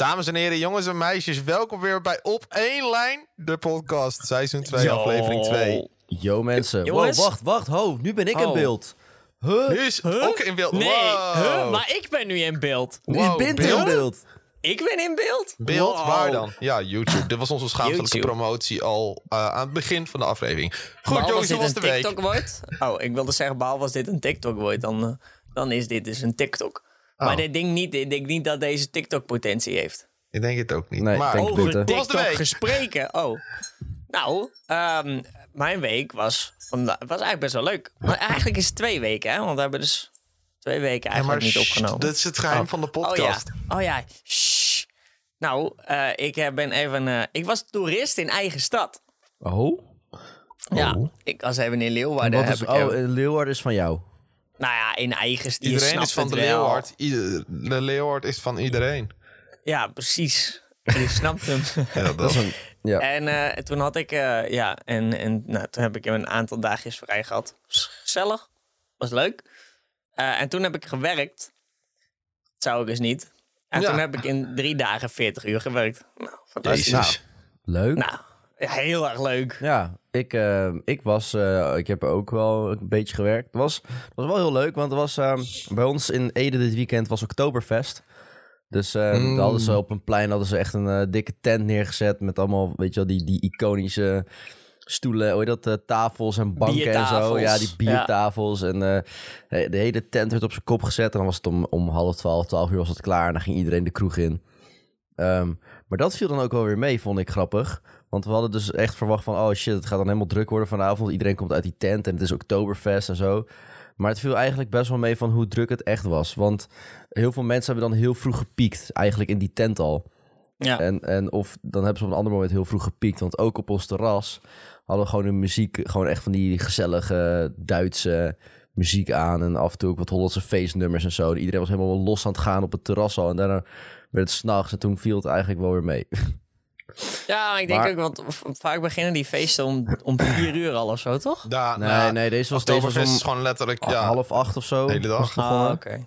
Dames en heren, jongens en meisjes, welkom weer bij Op 1 Lijn, de podcast, seizoen 2, Yo. aflevering 2. Yo mensen. Wow, wacht, wacht. Ho, nu ben ik in beeld. Huh? Nu is ook in beeld. Nee, Wow. huh? maar ik ben nu in beeld. Nu Wow, is Bint beeld? in beeld. Ik ben in beeld? Beeld, Wow. waar dan? Ja, YouTube. Dit was onze schaamtelijke YouTube. promotie al eh, aan het begin van de aflevering. Goed, jongens, dit was een de week? TikTok wordt. Oh, ik wilde zeggen, behalve als dit een TikTok wordt, dan, eh, dan is dit dus een TikTok. Maar Oh. dit ding niet, ik denk niet dat deze TikTok potentie heeft. Ik denk het ook niet. Nee, maar ik denk- Over de TikTok gespreken. Oh. Nou, ehm, mijn week was, was eigenlijk best wel leuk. Maar eigenlijk is het twee weken, hè? Want we hebben dus twee weken Ja, maar eigenlijk niet opgenomen. dit is het geheim Oh. van de Oh ja. podcast. Oh ja. Shh. Nou, eh, ik ben even. eh, ik was toerist in eigen stad. Oh? Ja. Oh. Ik was even in En Leeuwarden. wat Heb ik oh, even- eh, Leeuwarden is van jou. Nou ja, in eigen stad. Iedereen is van de Leeuward. Ieder- De Leeuward is van iedereen. Ja, precies. Je snapt hem. Ja, dat, is een... Ja. en eh, toen had ik. eh, ja, en, en nou, toen heb ik een aantal dagjes vrij gehad. Was gezellig. Was leuk. Eh, en toen heb ik gewerkt. Dat zou ik dus niet. En Ja. toen heb ik in drie dagen 40 uur gewerkt. Nou, fantastisch. Jezus. Leuk. Nou, heel erg leuk. Ja, ik, eh, ik was, eh, ik heb ook wel een beetje gewerkt. Het was, het was wel heel leuk, want er was ehm, bij ons in Ede dit weekend was Oktoberfest. Dus eh Mm. daar hadden ze op een plein hadden ze echt een eh, dikke tent neergezet met allemaal, weet je wel, die, die iconische stoelen, hoe heet dat, eh, tafels en banken en zo. Ja, die biertafels. En eh, de hele tent werd op zijn kop gezet en dan was het om, om half twaalf, twaalf uur was het klaar en dan ging iedereen de kroeg in. Ehm, maar dat viel dan ook wel weer mee, vond ik grappig. Want we hadden dus echt verwacht van... oh shit, het gaat dan helemaal druk worden vanavond. Iedereen komt uit die tent en het is Oktoberfest en zo. Maar het viel eigenlijk best wel mee van hoe druk het echt was. Want heel veel mensen hebben dan heel vroeg gepiekt. Eigenlijk in die tent al. Ja. En, en of dan hebben ze op een ander moment heel vroeg gepiekt. Want ook op ons terras hadden we gewoon de muziek... gewoon echt van die gezellige Duitse muziek aan. En af en toe ook wat Hollandse feestnummers en zo. Iedereen was helemaal los aan het gaan op het terras al. En daarna werd het s'nachts en toen viel het eigenlijk wel weer mee. Ja, ik denk Maar- ook, want vaak beginnen die feesten om, om vier uur al of zo, toch? Ja, Nee, nou, nee, deze was, deze was Oktoberfest om is gewoon letterlijk... Ja, half acht of zo. De hele dag. Ah, oké.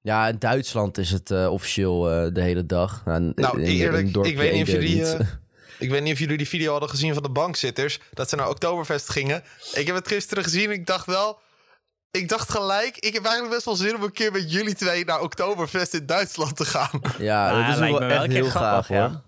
Ja, in Duitsland is het eh, officieel eh, de hele dag. Nou, in- Nou, in- in eerlijk, een dorpje ik weet niet of jullie... niet. eh, ik weet niet of jullie die video hadden gezien van de bankzitters. Dat ze naar Oktoberfest gingen. Ik heb het gisteren gezien en ik dacht wel... Ik dacht gelijk, ik heb eigenlijk best wel zin om een keer met jullie twee naar Oktoberfest in Duitsland te gaan. ja, dat is wel me wel echt een keer heel gaaf grappig, hoor. ja.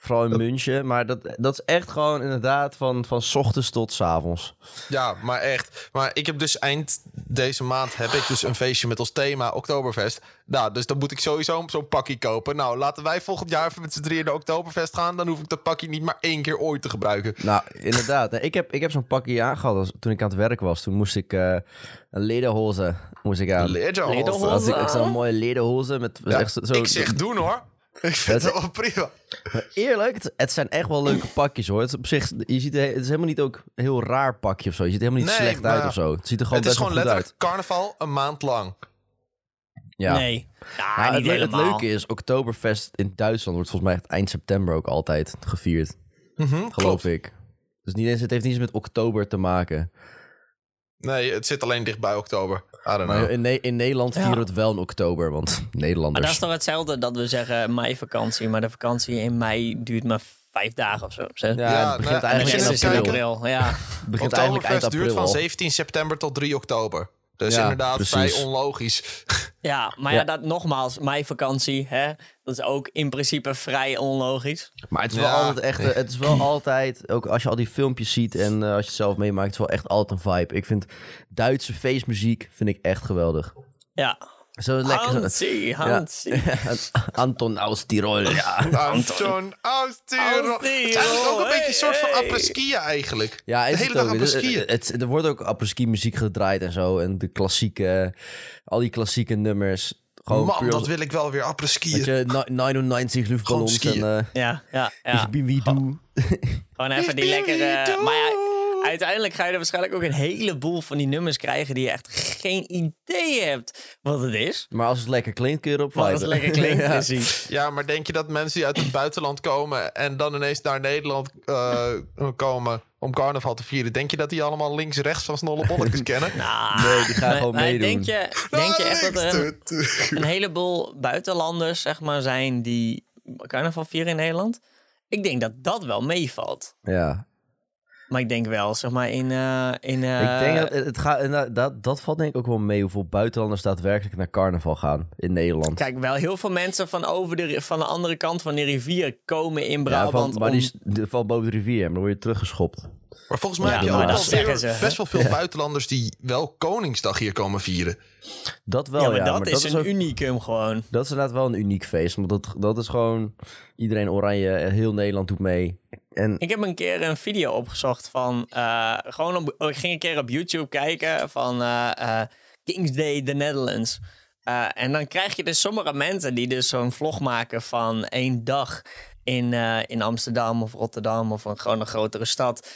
Vooral in München. Maar dat, dat is echt gewoon inderdaad van, van 's ochtends tot 's avonds. Ja, maar echt. Maar ik heb dus eind deze maand heb ik dus een feestje met als thema Oktoberfest. Nou, dus dan moet ik sowieso zo'n pakje kopen. Nou, laten wij volgend jaar even met z'n drieën naar Oktoberfest gaan. Dan hoef ik dat pakje niet maar één keer ooit te gebruiken. Nou, inderdaad. Ik heb, ik heb zo'n pakje aangehad als, toen ik aan het werk was. Toen moest ik eh, een lederhoze moest ik aan. Als ik, ik zo'n mooie lederhoze met Ja, echt zo, ik zeg doen hoor. Ik vind Dat het wel prima. Eerlijk, het, het zijn echt wel leuke pakjes hoor. Het, is op zich, je ziet, het is helemaal niet ook een heel raar pakje of zo. Je ziet er helemaal niet Nee, slecht uit of zo. Het ziet er gewoon het is best gewoon goed letterlijk uit. carnaval een maand lang. Ja. Nee. Ja, Nou, niet het, le- het leuke is, Oktoberfest in Duitsland wordt volgens mij echt eind september ook altijd gevierd. Mhm, Geloof klopt. ik. Dus niet eens, het heeft niets met oktober te maken. Nee, het zit alleen dicht bij oktober. I don't know. Maar in, Ne- in Nederland Ja. vieren we het wel in oktober, want Maar Nederlanders... dat is toch hetzelfde dat we zeggen mei-vakantie, maar de vakantie in mei duurt maar vijf dagen of zo. Zeg. ja, Ja, het begint nou, En eigenlijk april. april. Ja. Het begint eigenlijk eind Oktoberfest duurt april van al. 17 september tot 3 oktober. Dus Ja, inderdaad precies. vrij onlogisch. ja, maar ja, Ja. dat nogmaals, mei-vakantie, hè, dat is ook in principe vrij onlogisch. Maar het is wel Ja. altijd echt, het is wel altijd, ook als je al die filmpjes ziet en eh, als je het zelf meemaakt, het is wel echt altijd een vibe. Ik vind Duitse feestmuziek vind ik echt geweldig. Ja. Zo lekker. zo- Hansie, Hansie. Anton aus Tirol, ja. Anton aus Tirol. Het is eigenlijk ook een beetje een soort van apres-ski eigenlijk. Ja, de hele dag er wordt ook apres-ski muziek gedraaid en zo. En de klassieke, al die klassieke nummers. Gewoon Man, dat wil ik wel weer apres-skiën. Weet je, ni- 99 luchtballons en skiën. eh Ja, ja, ja. ik ben wie doe. Gewoon even die lekkere... Maar ja. Uiteindelijk ga je er waarschijnlijk ook een heleboel van die nummers krijgen die je echt geen idee hebt wat het is. Maar als het lekker klinkt, kun je erop als het lekker klinkt, Ja. precies. Ja, maar denk je dat mensen die uit het buitenland komen en dan ineens naar Nederland eh, komen om carnaval te vieren, denk je dat die allemaal links-rechts van snolle bolletjes kennen? Nou, Nee, die gaan gewoon meedoen. Denk je, denk je echt dat er een, een heleboel buitenlanders zeg maar, zijn die carnaval vieren in Nederland. Ik denk dat dat wel meevalt. Ja, Maar ik denk wel, zeg maar, in... eh, in eh, ik denk dat het gaat, en dat- dat, valt denk ik ook wel mee hoeveel buitenlanders daadwerkelijk naar carnaval gaan in Nederland. Kijk, wel heel veel mensen van, over de, van de andere kant van de rivier komen in ja, Brabant. van, maar om- die valt boven de rivier en dan word je teruggeschopt. Maar volgens mij Ja, heb je ook wel ze, best wel veel Ja. buitenlanders die wel Koningsdag hier komen vieren. Dat wel, ja, ja. maar dat is een ook, unicum gewoon. dat is inderdaad wel een uniek feest. Want dat, dat is gewoon iedereen oranje, en heel Nederland doet mee. En Ik heb een keer een video opgezocht van... eh, gewoon op, oh, ik ging een keer op YouTube kijken van eh, King's Day the Netherlands. En dan krijg je dus sommige mensen die dus zo'n vlog maken van één dag in, in Amsterdam of Rotterdam of een, gewoon een grotere stad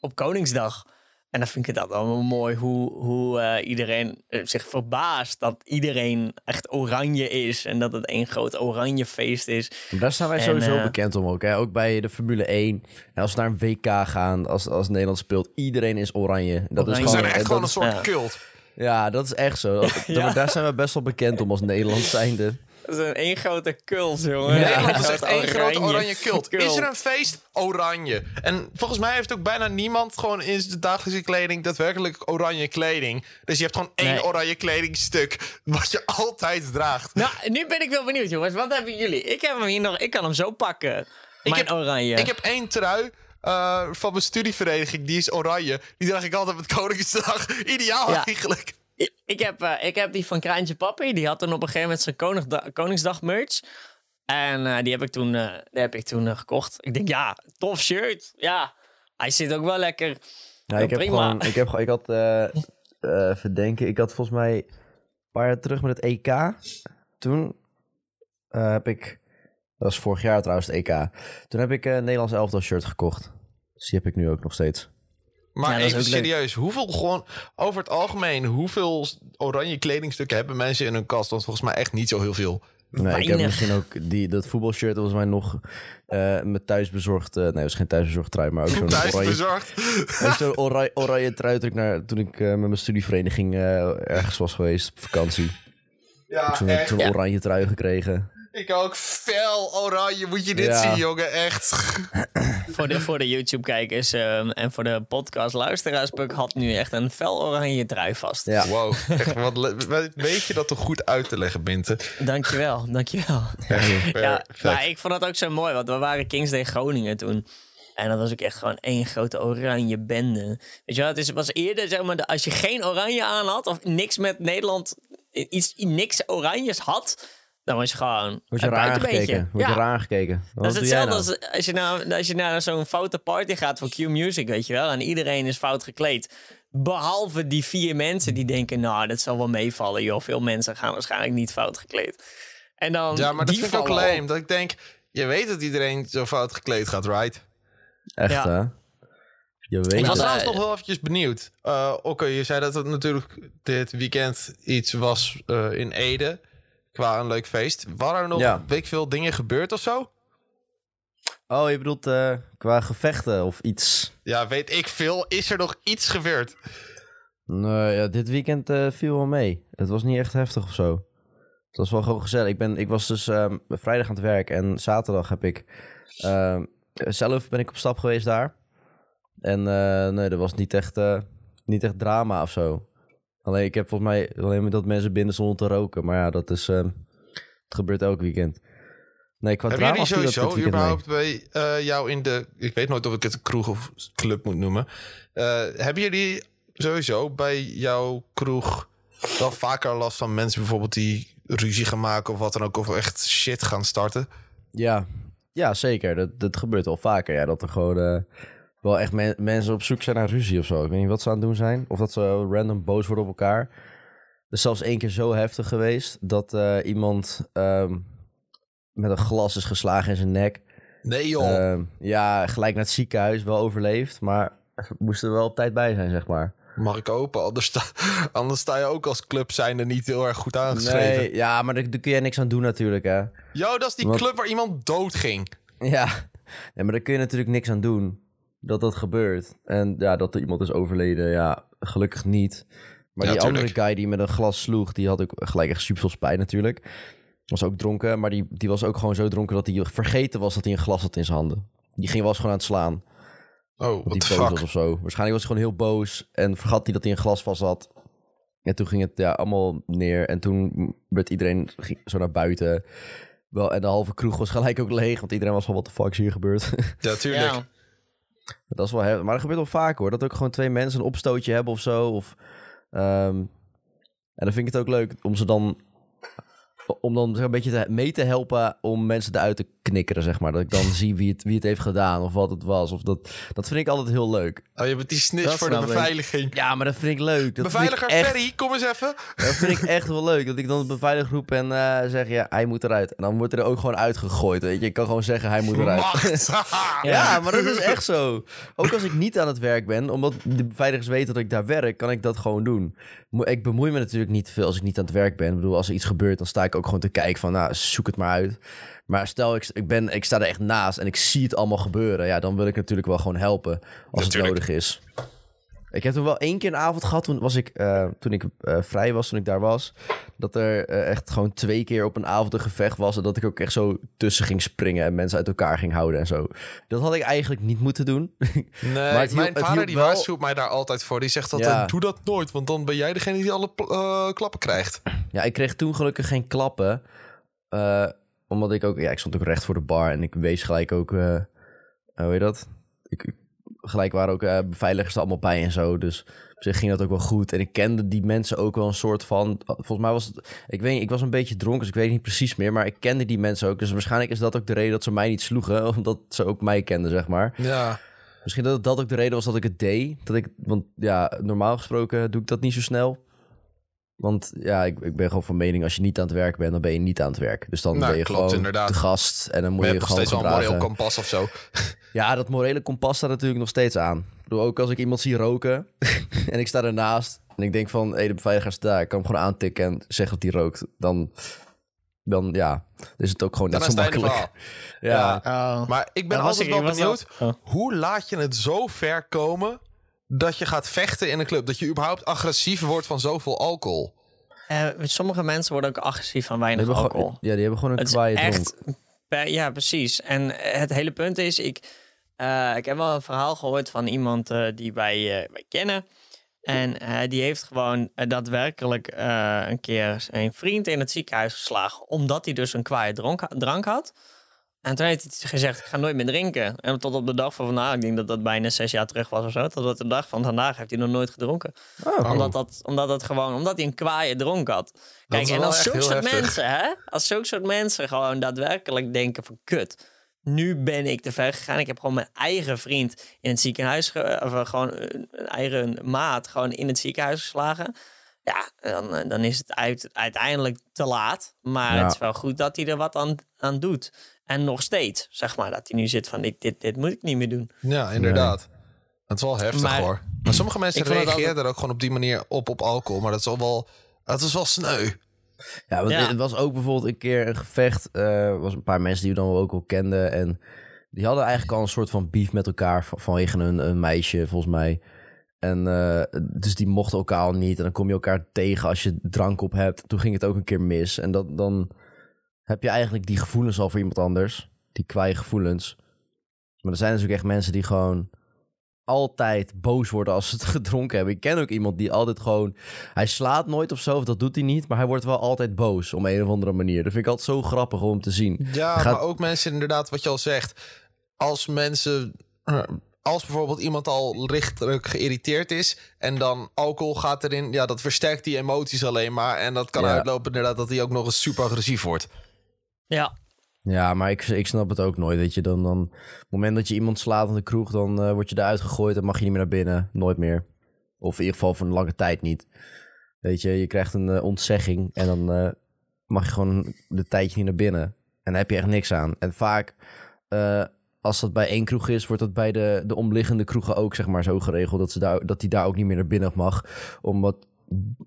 op Koningsdag. En dan vind ik het altijd wel mooi hoe, hoe eh, iedereen eh, zich verbaast dat iedereen echt oranje is. En dat het één groot oranje feest is. daar staan wij En, sowieso eh, bekend om ook. Hè? Ook bij de Formule 1. En als we naar een WK gaan, als, als Nederland speelt, iedereen is oranje. Dat Oranje. Is zijn gewoon, echt en gewoon een soort ja. cult. Ja, dat is echt zo. Dat- Ja. Daar zijn we best wel bekend om als Nederland zijnde. Dat is een één grote cult, jongen. Ja. Nederland is echt één grote Oranje. Cult. Is er een feest? Oranje. En volgens mij heeft ook bijna niemand gewoon in zijn dagelijkse kleding daadwerkelijk oranje kleding. Dus je hebt gewoon één Nee. oranje kledingstuk wat je altijd draagt. Nou, nu ben ik wel benieuwd, jongens. Wat hebben jullie? Ik heb hem hier nog. Ik kan hem zo pakken. Mijn heb- oranje. Ik heb één trui eh, van mijn studievereniging, die is oranje. Die draag ik altijd met Koningsdag. Ideaal Ja. eigenlijk. Ik, heb, eh, ik heb die van Kraantje Papi. Die had toen op een gegeven moment zijn Koningda- Koningsdag merch. En eh, die heb ik toen, eh, die heb ik toen gekocht. Ik denk, ja, tof shirt. Ja, hij zit ook wel lekker. Ja, ik heb prima. gewoon, ik heb gewoon, ik had, eh eh, even denken, ik had volgens mij een paar jaar terug met het EK. Toen heb ik, dat was vorig jaar trouwens het EK. Toen heb ik een Nederlands elftal shirt gekocht. Dus die heb ik nu ook nog steeds. Maar Ja, even leuk. serieus, hoeveel gewoon over het algemeen, hoeveel oranje kledingstukken hebben mensen in hun kast? Want volgens mij echt niet zo heel veel. Nee, ik heb misschien ook die, dat voetbalshirt, dat was mij nog eh met thuisbezorgd, eh, nee, dat was geen thuisbezorgd trui, maar ook zo'n Thuis oranje, bezorgd. ook zo'n oranje, oranje trui toen ik, naar, toen ik eh, met mijn studievereniging eh, ergens was geweest op vakantie. Ja, Zo'n echt. zo'n Ja. oranje trui gekregen. Ik ook fel oranje. Moet je dit Ja. zien, jongen. Echt. Voor de, voor de YouTube-kijkers ehm, en voor de podcast-luisteraars. Puk had nu echt een fel oranje trui vast. Ja. Wow. Echt, wat weet je dat toch goed uit te leggen, Binte? Dankjewel, dankjewel. Ja, maar ik vond dat ook zo mooi, want we waren Kings Day Groningen toen. En dat was ook echt gewoon één grote oranje bende. Weet je wel, het is, was eerder, zeg maar, als je geen oranje aan had... of niks met Nederland, iets, niks oranjes had... dan was je gewoon Word je raar buitenbeentje. aangekeken? Word je Ja. raar aangekeken? Wat Dat is hetzelfde nou? als als je, naar, als je naar zo'n foute party gaat voor Q-Music, weet je wel. En iedereen is fout gekleed. Behalve die vier mensen die denken, nou, dat zal wel meevallen, joh. Veel mensen gaan waarschijnlijk niet fout gekleed. En dan Ja, maar dat die vind ik ook op. Dat ik denk, je weet dat iedereen zo fout gekleed gaat, right? Echt, Ja. hè? Je weet Ik was trouwens eh, nog wel eventjes benieuwd. Uh, Oké, je zei dat het natuurlijk dit weekend iets was eh, in Ede. Qua een leuk feest. Waren er nog, Ja. weet ik veel, dingen gebeurd of zo? Oh, je bedoelt eh, qua gevechten of iets? Ja, weet ik veel. Is er nog iets gebeurd? Nee, ja, dit weekend eh, viel wel mee. Het was niet echt heftig of zo. Het was wel gewoon gezellig. Ik, ben, ik was dus ehm, vrijdag aan het werk en zaterdag heb ik... ehm, zelf ben ik op stap geweest daar. En eh, nee, er was niet echt, niet echt drama of zo. Alleen, ik heb volgens mij alleen maar dat mensen binnen stonden te roken. Maar ja, dat is... ehm, het gebeurt elk weekend. Nee, qua viel dat sowieso weekend mee. überhaupt bij eh, jou in de... Ik weet nooit of ik het kroeg of club moet noemen. Eh, hebben jullie sowieso bij jouw kroeg wel vaker last van mensen bijvoorbeeld die ruzie gaan maken of wat dan ook, of echt shit gaan starten? Ja, ja zeker. Dat, dat gebeurt wel vaker. Ja, dat er gewoon eh, wel echt men- mensen op zoek zijn naar ruzie of zo. Ik weet niet wat ze aan het doen zijn. Of dat ze random boos worden op elkaar. Er is zelfs één keer zo heftig geweest dat eh, iemand ehm, met een glas is geslagen in zijn nek. Nee joh. Ehm, ja, gelijk naar het ziekenhuis, wel overleefd. Maar ze moesten er wel op tijd bij zijn, zeg maar. Mag ik hopen, anders sta, anders sta je ook als club zijnde niet heel erg goed aangeschreven. Nee, ja, maar daar, daar kun je niks aan doen natuurlijk, hè. Yo, dat is die club waar iemand dood ging. Ja. ja, maar daar kun je natuurlijk niks aan doen dat dat gebeurt. En ja, dat er iemand is overleden, ja, gelukkig niet. Maar Ja, die tuurlijk. andere guy die met een glas sloeg, die had ook gelijk echt super veel spijt natuurlijk. Was ook dronken, maar die, die was ook gewoon zo dronken dat hij vergeten was dat hij een glas had in zijn handen. Die ging was gewoon aan het slaan. Oh, wat fuck. was of zo. Waarschijnlijk was hij gewoon heel boos en vergat hij dat hij een glas vast had. En toen ging het ja, allemaal neer. En toen werd iedereen ging zo naar buiten. Wel, en de halve kroeg was gelijk ook leeg, want iedereen was van wat de fuck is hier gebeurd. Ja, tuurlijk. Ja. Dat is wel heftig. Maar dat gebeurt wel vaak hoor. Dat ook gewoon twee mensen een opstootje hebben of zo. Of, ehm, en dan vind ik het ook leuk om ze dan... Om dan een beetje te, mee te helpen om mensen eruit te knikkeren, zeg maar. Dat ik dan zie wie het, wie het heeft gedaan of wat het was. Of dat, dat vind ik altijd heel leuk. Oh, je bent die snitch voor de ik. beveiliging. Ja, maar dat vind ik leuk. Dat Beveiliger ik echt, Ferry, kom eens even. Dat vind ik echt wel leuk. Dat ik dan de beveiliger roep en eh, zeg, ja, hij moet eruit. En dan wordt er ook gewoon uitgegooid, weet je. Ik kan gewoon zeggen, hij moet eruit. Ja, maar dat is echt zo. Ook als ik niet aan het werk ben, omdat de beveiligers weten dat ik daar werk, kan ik dat gewoon doen. Ik bemoei me natuurlijk niet te veel als ik niet aan het werk ben. Ik bedoel, als er iets gebeurt, dan sta ik ook gewoon te kijken van, nou, zoek het maar uit. Maar stel, ik, ik, ben, ik sta er echt naast en ik zie het allemaal gebeuren. Ja, dan wil ik natuurlijk wel gewoon helpen als het nodig is. Ik heb toen wel één keer een avond gehad, toen, was ik, eh, toen ik eh, vrij was, toen ik daar was. Dat er eh, echt gewoon twee keer op een avond een gevecht was. En dat ik ook echt zo tussen ging springen en mensen uit elkaar ging houden en zo. Dat had ik eigenlijk niet moeten doen. Nee, Maar mijn vader die wel- waarschuwt mij daar altijd voor. Die zegt altijd, Ja. doe dat nooit. Want dan ben jij degene die alle klappen krijgt. ja, ik kreeg toen gelukkig geen klappen. omdat ik ook, ja, ik stond ook recht voor de bar en ik wees gelijk ook, hoe heet dat? Ik- gelijk waren ook eh, beveiligers er allemaal bij en zo. Dus op zich ging dat ook wel goed. En ik kende die mensen ook wel een soort van, volgens mij was het, ik weet niet, ik was een beetje dronken, dus ik weet niet precies meer. Maar ik kende die mensen ook. Dus waarschijnlijk is dat ook de reden dat ze mij niet sloegen, omdat ze ook mij kenden, zeg maar. Ja. Misschien dat dat ook de reden was dat ik het deed. Dat ik, want ja, normaal gesproken doe ik dat niet zo snel. Want ja, ik, ik ben gewoon van mening, als je niet aan het werk bent, dan ben je niet aan het werk. Dus dan Nou, ben je klopt, gewoon inderdaad. gast en dan moet Maar je je, gewoon steeds wel een moreel kompas of zo. Ja, dat morele kompas staat natuurlijk nog steeds aan. Ook als ik iemand zie roken en ik sta ernaast en ik denk van, hé, de beveiliger staat daar. Ik kan hem gewoon aantikken en zeggen dat hij rookt. Dan, dan ja, is het ook gewoon Dan net zo makkelijk. Ja. Maar ik ben altijd ik- wel benieuwd. oh. Hoe laat je het zo ver komen dat je gaat vechten in een club? Dat je überhaupt agressief wordt van zoveel alcohol? Eh, sommige mensen worden ook agressief van weinig alcohol. gewoon, ja, die hebben gewoon een dronk. echt... Ja, precies. En het hele punt is, ik, eh, ik heb wel een verhaal gehoord van iemand eh, die wij, eh, wij kennen. En eh, die heeft gewoon daadwerkelijk eh, een keer een vriend in het ziekenhuis geslagen. Omdat hij dus een kwaaie dronk, drank had. En toen heeft hij gezegd, ik ga nooit meer drinken. En tot op de dag van vandaag, ik denk dat dat bijna zes jaar terug was of zo. Tot op de dag van vandaag heeft hij nog nooit gedronken. Oh. Omdat, dat, omdat, dat gewoon, omdat hij een kwaaie dronk had. Kijk, en als zulke soort heftig. mensen, hè? Als zulke soort mensen gewoon daadwerkelijk denken van... Kut, nu ben ik te ver gegaan. Ik heb gewoon mijn eigen vriend in het ziekenhuis... of eh, gewoon een een eigen maat gewoon in het ziekenhuis geslagen. Ja, dan, eh, dan is het uit, uiteindelijk te laat. Maar Ja. het is wel goed dat hij er wat aan, aan doet. En nog steeds, zeg maar, dat hij nu zit van... Dit, dit, dit moet ik niet meer doen. Ja, inderdaad. Het is wel heftig Maar- hoor. Maar sommige mensen er ook gewoon op die manier op op alcohol. Maar dat is al wel, dat is wel sneu. Ja, want Ja. het was ook bijvoorbeeld een keer een gevecht. Er was een paar mensen die we dan ook wel kenden. En die hadden eigenlijk al een soort van beef met elkaar van- vanwege een, een meisje, volgens mij. En eh, dus die mochten elkaar al niet. En dan kom je elkaar tegen als je drank op hebt. Toen ging het ook een keer mis. En dat, dan heb je eigenlijk die gevoelens al voor iemand anders. Die kwaaie gevoelens. Maar er zijn natuurlijk echt mensen die gewoon altijd boos worden als ze het gedronken hebben. Ik ken ook iemand die altijd gewoon... Hij slaat nooit of zo, of dat doet hij niet. Maar hij wordt wel altijd boos om een of andere manier. Dat vind ik altijd zo grappig om te zien. Ja, Gaat- maar ook mensen inderdaad, wat je al zegt. Als mensen, eh, als bijvoorbeeld iemand al lichtelijk geïrriteerd is en dan alcohol gaat erin, ja, dat versterkt die emoties alleen maar. En dat kan Ja. uitlopen inderdaad dat hij ook nog eens super agressief wordt. Ja, Ja, maar ik, ik snap het ook nooit. Weet je, dan, dan, op het moment dat je iemand slaat aan de kroeg, dan eh, word je eruit gegooid. Dan mag je niet meer naar binnen. Nooit meer. Of in ieder geval voor een lange tijd niet. Weet je, je krijgt een eh, ontzegging en dan eh, mag je gewoon de tijdje niet naar binnen. En dan heb je echt niks aan. En vaak, eh, als dat bij één kroeg is, wordt dat bij de, de omliggende kroegen ook zeg maar zo geregeld. Dat, ze daar, dat die daar ook niet meer naar binnen mag. Omdat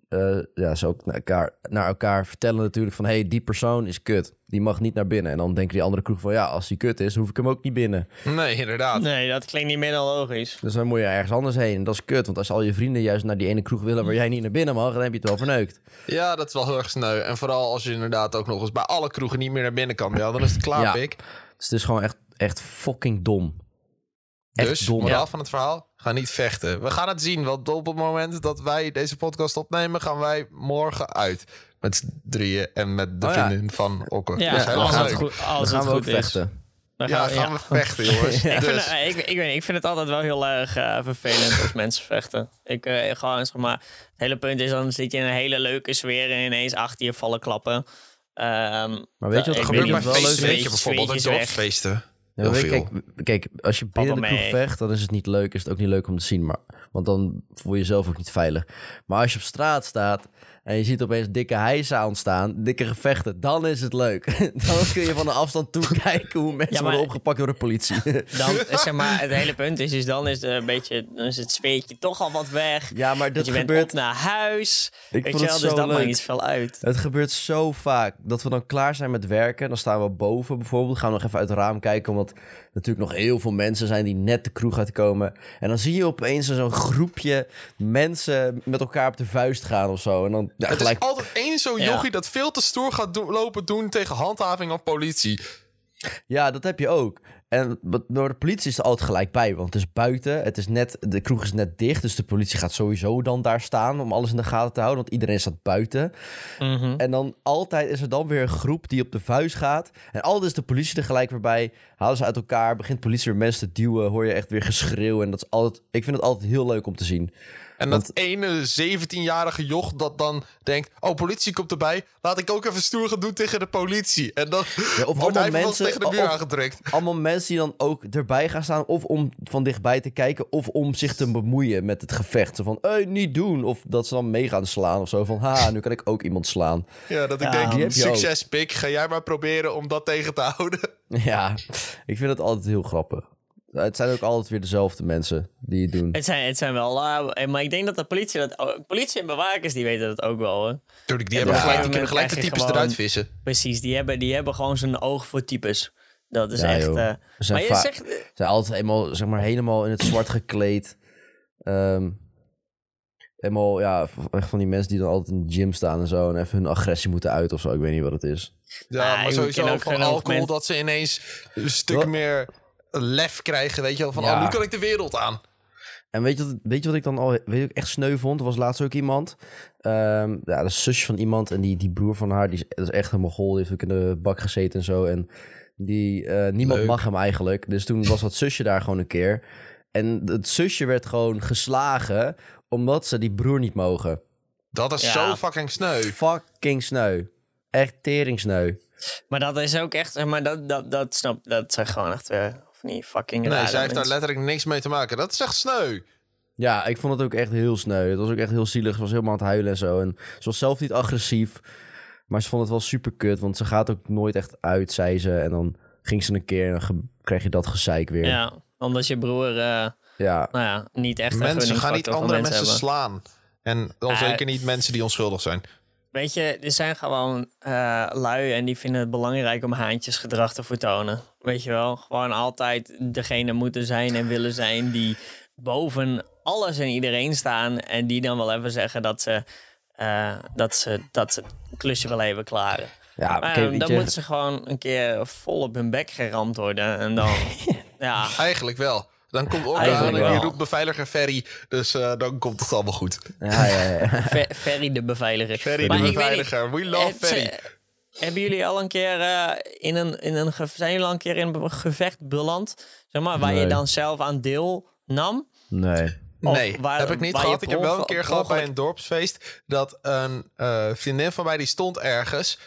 eh, ja, ze ook naar elkaar, naar elkaar vertellen natuurlijk van... hé, hey, die persoon is kut. Die mag niet naar binnen. En dan denken die andere kroeg van... ja, als die kut is, hoef ik hem ook niet binnen. Nee, inderdaad. Nee, dat klinkt niet meer dan logisch. Dus dan moet je ergens anders heen. En dat is kut, want als al je vrienden juist naar die ene kroeg willen... waar jij niet naar binnen mag, dan heb je het wel verneukt. Ja, dat is wel heel erg sneu. En vooral als je inderdaad ook nog eens bij alle kroegen niet meer naar binnen kan. Ja, dan is het klaar, Ja. pik. Dus het is gewoon echt, echt fucking dom. Echt Dus, dom. moraal van het verhaal, ga niet vechten. We gaan het zien, want op het moment dat wij deze podcast opnemen... gaan wij morgen uit. Met z'n drieën en met de Oh ja. vriendin van Okke. Ja, dus als het leuk. goed, Dan als gaan het we ook goed is. vechten. Dan Ja, gaan we- gaan ja. we vechten, jongens. Ik, vind, Dus, ik, ik, weet niet, ik vind het altijd wel heel erg eh, vervelend als mensen vechten. Ik eh, gewoon, zeg maar, het hele punt is dan zit je in een hele leuke sfeer en ineens achter je vallen klappen. Ehm, Maar weet je wat er gebeurt bij feesten, weet je, bijvoorbeeld. Weg. dorpsfeesten. Ja, Heel weet je, veel. kijk, kijk, als je binnen de kroeg vecht, dan is het niet leuk. Is het ook niet leuk om te zien. Maar, want dan voel je jezelf ook niet veilig. Maar als je op straat staat en je ziet opeens dikke hijsa ontstaan, dikke gevechten, dan is het leuk. dan kun je van de afstand toekijken hoe mensen Ja, maar- worden opgepakt door de politie. Dan, zeg maar, het hele punt is, dus dan is, de, een beetje, dan is het sfeertje toch al wat weg. ja, maar Dat je bent gebeurt... op naar huis. Ik Weet je het wel, dus dat maakt niet veel uit. Het gebeurt zo vaak dat we dan klaar zijn met werken. Dan staan we boven bijvoorbeeld. Gaan we nog even uit het raam kijken. Omdat natuurlijk nog heel veel mensen zijn die net de kroeg uitkomen. En dan zie je opeens zo'n groepje mensen met elkaar op de vuist gaan of zo. En dan ja, Het gelijk. is altijd één zo'n Ja. jochie dat veel te stoer gaat lopen doen tegen handhaving of politie. Ja, dat heb je ook. En door de politie is er altijd gelijk bij. Want het is buiten. Het is net, de kroeg is net dicht. Dus de politie gaat sowieso dan daar staan om alles in de gaten te houden. Want iedereen staat buiten. Mhm. En dan altijd is er dan weer een groep die op de vuist gaat. En altijd is de politie er gelijk weer bij. Halen ze uit elkaar, begint de politie weer mensen te duwen. Hoor je echt weer geschreeuw. En dat is altijd, ik vind het altijd heel leuk om te zien. En dat ene 17-jarige joch dat dan denkt... oh, politie komt erbij. Laat ik ook even stoer gaan doen tegen de politie. En dan Ja, of wordt hij mensen- tegen de muur aangedrukt. Allemaal mensen die dan ook erbij gaan staan. Of om van dichtbij te kijken. Of om zich te bemoeien met het gevecht. Zo van, hey, niet doen. Of dat ze dan mee gaan slaan of zo. Van, ha, nu kan ik ook iemand slaan. Ja, dat ik Ja, denk, succes pik. Ga jij maar proberen om dat tegen te houden. Ja, ik vind het altijd heel grappig. Het zijn ook altijd weer dezelfde mensen die het doen. Het zijn, het zijn wel, eh, maar ik denk dat de politie dat, ook- politie en bewakers die weten dat ook wel. Tuurlijk, die Ja, hebben gelijk, die kunnen gelijk de types eruit vissen. Precies, die hebben, die hebben gewoon zo'n oog voor types. Dat is Ja, echt. eh, maar je zegt, Ze zijn altijd eenmaal, zeg maar, helemaal in het zwart gekleed. Ehm helemaal, ja, v- echt van die mensen die dan altijd in de gym staan en zo. En even hun agressie moeten uit of zo. Ik weet niet wat het is. Ja, Ah, maar sowieso ook van alcohol dat ze ineens een stuk Wat? meer lef krijgen. Weet je wel, van Ja. oh, nu kan ik de wereld aan. En weet je, wat, weet je wat ik dan al weet ik echt sneu vond? Er was laatst ook iemand. ehm ja, de zusje van iemand. En die, die broer van haar, die is, dat is echt een mogol. Die heeft ook in de bak gezeten en zo. En die, eh, niemand Leuk. mag hem eigenlijk. Dus toen was dat zusje daar gewoon een keer. En het zusje werd gewoon geslagen. Omdat ze die broer niet mogen. Dat is Ja. zo fucking sneu. Fucking sneu. Echt teringsneu. maar dat is ook echt, zeg maar dat, dat, dat snap dat zijn gewoon echt weer van die fucking Nee, zij heeft daar letterlijk niks mee te maken. Dat is echt sneu. Ja, ik vond het ook echt heel sneu. Het was ook echt heel zielig. Ze was helemaal aan het huilen en zo. En ze was zelf niet agressief. Maar ze vond het wel super kut. Want ze gaat ook nooit echt uit, zei ze. En dan ging ze een keer en dan ge- krijg je dat gezeik weer. Ja, omdat je broer, eh, ja. nou ja, niet echt Mensen gaan niet andere mensen, slaan. En al Ah, zeker niet mensen die onschuldig zijn. Weet je, er zijn gewoon eh, lui en die vinden het belangrijk om haantjesgedrag te vertonen. Weet je wel, gewoon altijd degene moeten zijn en willen zijn die boven alles en iedereen staan. En die dan wel even zeggen dat ze, eh, dat ze, dat ze het klusje wel even klaren. Ja, Maar dan je, moeten ze gewoon een keer vol op hun bek geramd worden. En dan, ja, Eigenlijk wel. Dan komt Eigenlijk aan en die roept beveiliger Ferry. Dus eh, dan komt het allemaal goed. ja, ja, ja. Fer- Ferry de beveiliger. Ferry Maar de ik weet niet, beveiliger. We love Het, Ferry. eh, hebben jullie al een keer eh, in een, in een zijn jullie al een keer in een gevecht beland? Zeg maar, waar je dan zelf aan deel nam? Nee. Of Nee, waar- heb ik niet gehad. Ik heb wel een keer gehad bij een dorpsfeest... dat een eh, vriendin van mij, die stond ergens.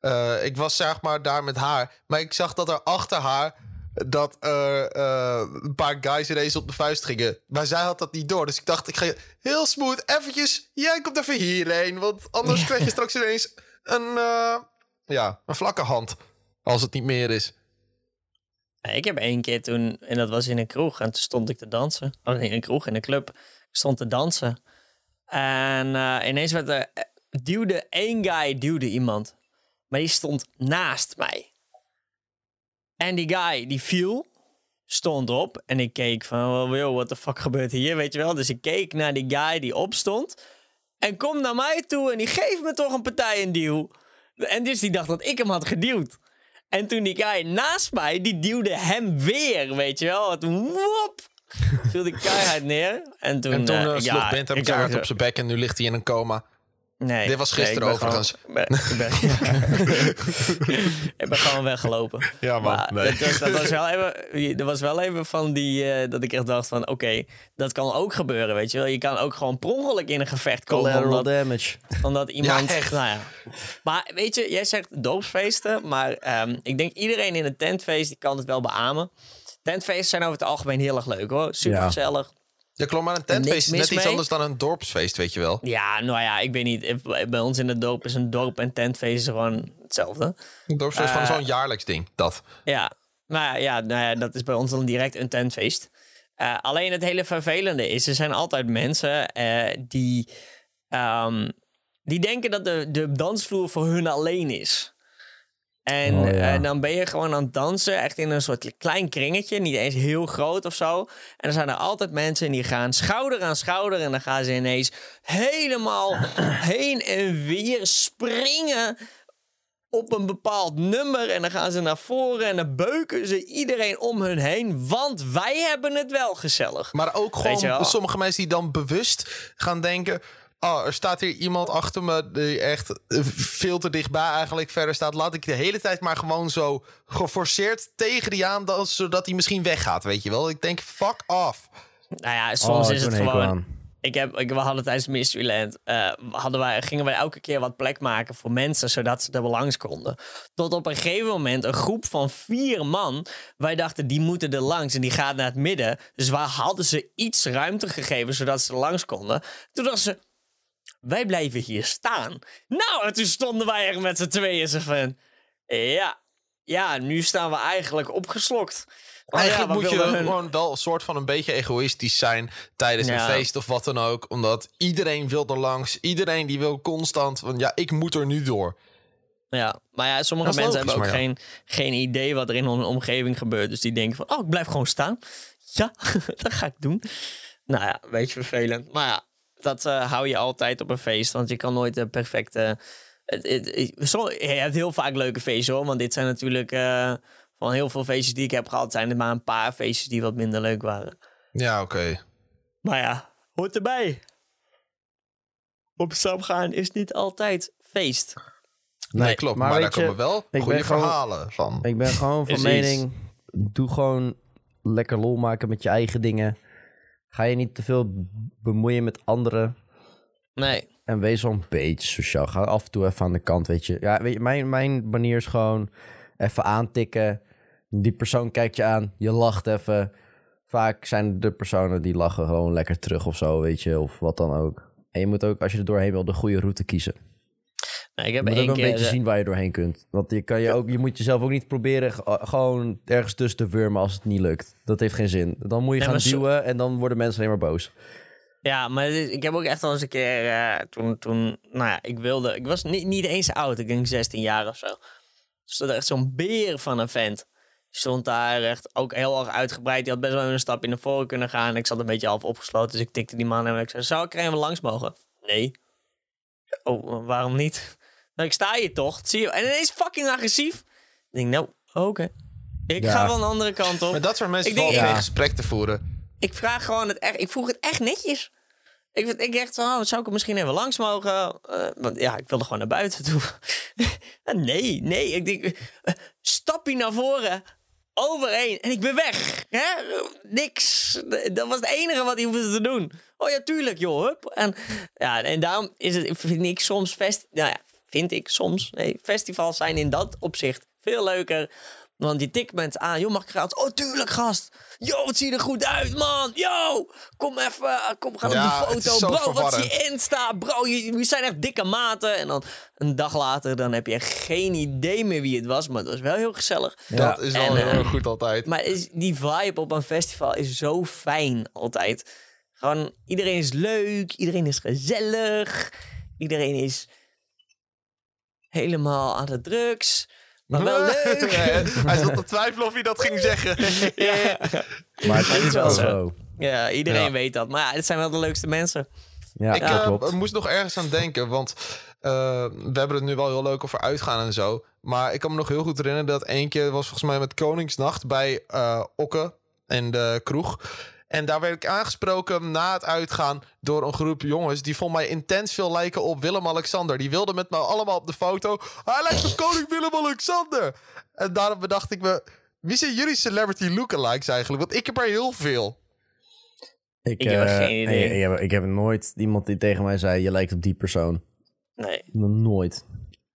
Eh, ik was zeg maar daar met haar. Maar ik zag dat er achter haar... dat er eh, een paar guys ineens op de vuist gingen. Maar zij had dat niet door. Dus ik dacht, ik ga heel smooth eventjes... Jij komt even hierheen. Want anders krijg je straks ineens een... eh, ja, een vlakke hand. Als het niet meer is. Ik heb één keer toen, en dat was in een kroeg, en toen stond ik te dansen. Oh, in een kroeg, in een club. Ik stond te dansen. En eh, ineens werd er, duwde één guy duwde iemand. Maar die stond naast mij. En die guy die viel, stond op. En ik keek van, wow, what the fuck gebeurt hier, weet je wel. Dus ik keek naar die guy die opstond. En kom naar mij toe en die geeft me toch een partij een duw. En dus die dacht dat ik hem had geduwd. En toen die guy naast mij, die duwde hem weer, weet je wel. En toen, wop, viel die keihard neer. En toen, En toen uh, sloeg ja, Bent hem ik keihard dacht, op zijn bek en nu ligt hij in een coma. Nee. Dit was nee, gisteren ik overigens. gewoon- ik ben, ik gewoon weggelopen. Ja, man, Maar nee. dat, was, dat was wel even, er was wel even van die, eh, dat ik echt dacht van, oké, dat kan ook gebeuren, weet je wel. Je kan ook gewoon per ongeluk in een gevecht komen. Collateral Omdat, damage. omdat iemand... Ja, echt. Nou ja. Maar weet je, jij zegt dorpsfeesten, maar ehm, ik denk iedereen in een tentfeest, die kan het wel beamen. Tentfeesten zijn over het algemeen heel erg leuk hoor. Super gezellig. Ja, klopt, maar een tentfeest is net iets mee. anders dan een dorpsfeest, weet je wel. Ja, nou ja, ik weet niet. Eh, Bij ons in het dorp is een dorp en tentfeest gewoon hetzelfde. Een dorpsfeest is Eh, gewoon zo'n jaarlijks ding, dat. Ja, nou ja, nou ja, dat is bij ons dan direct een tentfeest. Eh, alleen het hele vervelende is, er zijn altijd mensen eh, die, ehm, die denken dat de, de dansvloer voor hun alleen is. En Oh, ja. eh, dan ben je gewoon aan het dansen, echt in een soort klein kringetje, niet eens heel groot of zo. En dan zijn er altijd mensen die gaan schouder aan schouder en dan gaan ze ineens helemaal heen en weer springen op een bepaald nummer en dan gaan ze naar voren en dan beuken ze iedereen om hun heen, want wij hebben het wel gezellig. Maar ook gewoon sommige mensen die dan bewust gaan denken... Oh, er staat hier iemand achter me die echt veel te dichtbij eigenlijk verder staat. Laat ik de hele tijd maar gewoon zo geforceerd tegen die aan zodat hij misschien weggaat, weet je wel. Ik denk, fuck off. Nou ja, soms Oh, is ik het gewoon. aan. Ik heb, ik, we hadden tijdens Mysteryland, eh hadden wij, gingen wij elke keer wat plek maken voor mensen, zodat ze er wel langs konden. Tot op een gegeven moment een groep van vier man, wij dachten die moeten er langs en die gaat naar het midden. Dus wij hadden ze iets ruimte gegeven, zodat ze er langs konden. Toen dachten ze, wij blijven hier staan. Nou, en toen stonden wij er met z'n tweeën zo van, ja, ja, nu staan we eigenlijk opgeslokt. Oh Eigenlijk moet je hun- gewoon wel een soort van een beetje egoïstisch zijn tijdens een feest of wat dan ook. Omdat iedereen wil er langs. Iedereen die wil constant van ja, ik moet er nu door. Ja, maar ja, sommige mensen hebben ook geen, geen idee wat er in hun omgeving gebeurt. Dus die denken van, oh, ik blijf gewoon staan. Ja, dat ga ik doen. Nou ja, een beetje vervelend. Maar ja, dat eh, hou je altijd op een feest. Want je kan nooit de perfecte... het- het- het- zo- je hebt heel vaak leuke feesten hoor. Want dit zijn natuurlijk... eh, van heel veel feestjes die ik heb gehad... zijn er maar een paar feestjes die wat minder leuk waren. Ja, oké. Maar ja, hoort erbij. Op stap gaan is niet altijd feest. Nee, klopt. Maar, daar je, komen wel goede gewoon- verhalen van. Ik ben gewoon van mening, doe gewoon lekker lol maken met je eigen dingen. Ga je niet te veel bemoeien met anderen. Nee. En wees wel een beetje sociaal. Ga af en toe even aan de kant, weet je. Ja, weet je, mijn, mijn manier is gewoon even aantikken. Die persoon kijkt je aan, je lacht even. Vaak zijn de personen die lachen gewoon lekker terug of zo, weet je. Of wat dan ook. En je moet ook, als je er doorheen wil, de goede route kiezen. Nou, ik Je heb één een keer... beetje eh, zien waar je doorheen kunt. Want je, kan je, ook, je moet jezelf ook niet proberen g- gewoon ergens tussen te wurmen als het niet lukt. Dat heeft geen zin. Dan moet je Nee, gaan zo- duwen en dan worden mensen alleen maar boos. Ja, maar ik heb ook echt wel eens een keer eh, toen, toen, nou ja, ik wilde, ik was niet, niet eens oud, ik denk 16 jaar of zo. Er stond echt zo'n beer van een vent. Stond daar echt ook heel erg uitgebreid. Die had best wel een stap in de voren kunnen gaan. Ik zat een beetje half opgesloten, dus ik tikte die man en ik zei, zou ik er even langs mogen? Nee. Oh, waarom niet? Nou, ik sta hier toch, zie je. En ineens fucking agressief. Ik denk, nou, oké. Ik Ja. ga wel een andere kant op. Maar dat soort mensen Ik denk- valt geen Ja. gesprek te voeren. Ik vraag gewoon het echt. Ik vroeg het echt netjes. Ik, vind- ik dacht, oh, zou ik er misschien even langs mogen? Eh, want ja, ik wilde gewoon naar buiten toe. Eh, nee, nee. Ik denk, eh, stapje naar voren, overheen en ik ben weg. Hè? Niks. Dat was het enige wat hij hoefde te doen. Oh ja, tuurlijk, joh. Hup. En, ja, en daarom is het, vind ik soms fest, nou ja, vind ik soms. Nee, festivals zijn in dat opzicht veel leuker. Want je tikt mensen aan. Joh, mag ik gratis? Oh, tuurlijk, gast. Yo, wat zie je er goed uit, man. Yo, kom even. Kom, gaan Ja, op de het is foto. Bro, wat zie je Insta? Bro, je, we zijn echt dikke maten. En dan een dag later, dan heb je geen idee meer wie het was. Maar het was wel heel gezellig. Dat is wel heel eh, goed altijd. Maar is, die vibe op een festival is zo fijn altijd. Gewoon, iedereen is leuk, iedereen is gezellig, iedereen is helemaal aan de drugs. Maar wel leuk. Hij zat te twijfelen of hij dat ging zeggen. ja. Maar het is wel zo. ja, iedereen Ja. weet dat. Maar ja, het zijn wel de leukste mensen. Ja, ik eh, klopt. moest nog ergens aan denken, want eh, we hebben het nu wel heel leuk over uitgaan en zo. Maar ik kan me nog heel goed herinneren dat één keer was volgens mij met Koningsnacht bij eh Okke in de kroeg. En daar werd ik aangesproken na het uitgaan door een groep jongens. Die vond mij intens veel lijken op Willem-Alexander. Die wilden met me allemaal op de foto. Hij lijkt op koning Willem-Alexander. En daarom bedacht ik me... Wie zijn jullie celebrity lookalikes eigenlijk? Want ik heb er heel veel. Ik, ik heb eh, geen idee. Ik, ik heb, ik heb nooit iemand die tegen mij zei: Je lijkt op die persoon. Nee. Nooit.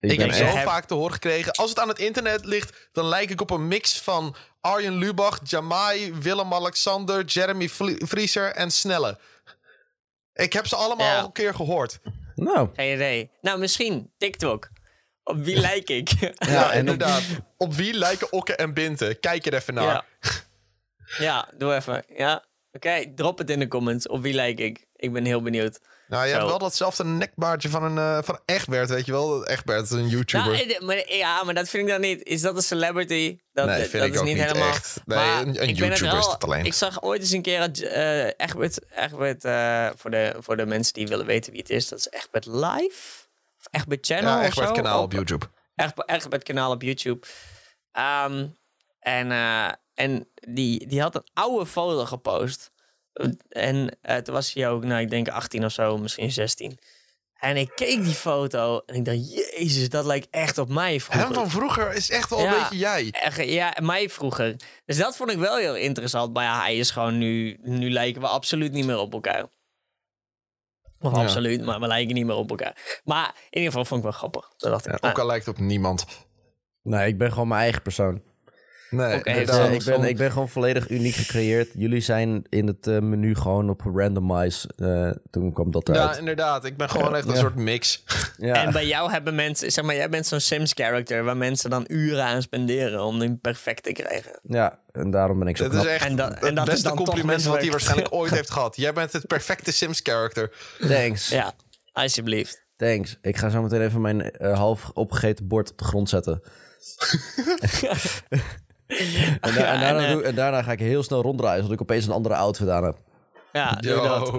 Ik, heb zo heb- vaak te horen gekregen. Als het aan het internet ligt, dan lijk ik op een mix van Arjen Lubach, Jamai, Willem-Alexander, Jeremy Vrieser en Snelle. Ik heb ze allemaal Ja. al een keer gehoord. Nou, Geen idee. Nou, misschien TikTok. Op wie lijk ik? Ja, inderdaad. Op wie lijken Okke en Binte? Kijk er even naar. Ja. ja, doe even. Ja. Oké, drop het in de comments. Op wie lijk ik? Ik ben heel benieuwd. Nou, je Zo. hebt wel datzelfde nekbaardje van, een, eh van Egbert, weet je wel? Egbert is een YouTuber. Nou, eh, maar, ja, maar dat vind ik dan niet. Is dat een celebrity? Dat, Nee, eh, vind dat ik is ook niet helemaal. echt. Nee, Maar een- YouTuber is dat alleen. Ik zag ooit eens een keer dat eh Egbert, Egbert voor, de, voor de mensen die willen weten wie het is, dat is Egbert Live? Of Egbert Channel? ja, of Egbert zo? kanaal op YouTube. Het kanaal op YouTube. Ehm, en en die, die had een oude foto gepost. En eh, toen was hij ook, nou, ik denk 18 of zo, misschien 16. En ik keek die foto en ik dacht, jezus, dat lijkt echt op mij vroeger. Hem van vroeger is echt wel Ja. een beetje jij. Echt, ja, mij vroeger. Dus dat vond ik wel heel interessant. Maar ja, hij is gewoon nu... Nu lijken we absoluut niet meer op elkaar. Of Ja. absoluut, maar we lijken niet meer op elkaar. Maar in ieder geval vond ik wel grappig. Dat dacht ik, Ja, ook al lijkt het op niemand. nee, ik ben gewoon mijn eigen persoon. Nee. Eh, ik, ben, ik ben gewoon volledig uniek gecreëerd. Jullie zijn in het eh, menu gewoon op randomize. eh, toen kwam dat Ja, eruit. inderdaad. Ik ben gewoon echt een Ja. soort mix. Ja, En bij jou hebben mensen... Zeg maar, jij bent zo'n Sims-character... waar mensen dan uren aan spenderen om hem perfect te krijgen. ja, en daarom ben ik zo Dat is echt En dat- en het dat is beste dan compliment wat hij waarschijnlijk ooit heeft gehad. Jij bent het perfecte Sims-character. Thanks, Ja, alsjeblieft. thanks. Ik ga zo meteen even mijn eh, half opgegeten bord op de grond zetten. En, da- en, daarna en, eh, doe- en daarna ga ik heel snel ronddraaien, zodat ik opeens een andere outfit aan heb. Ja, doe dat.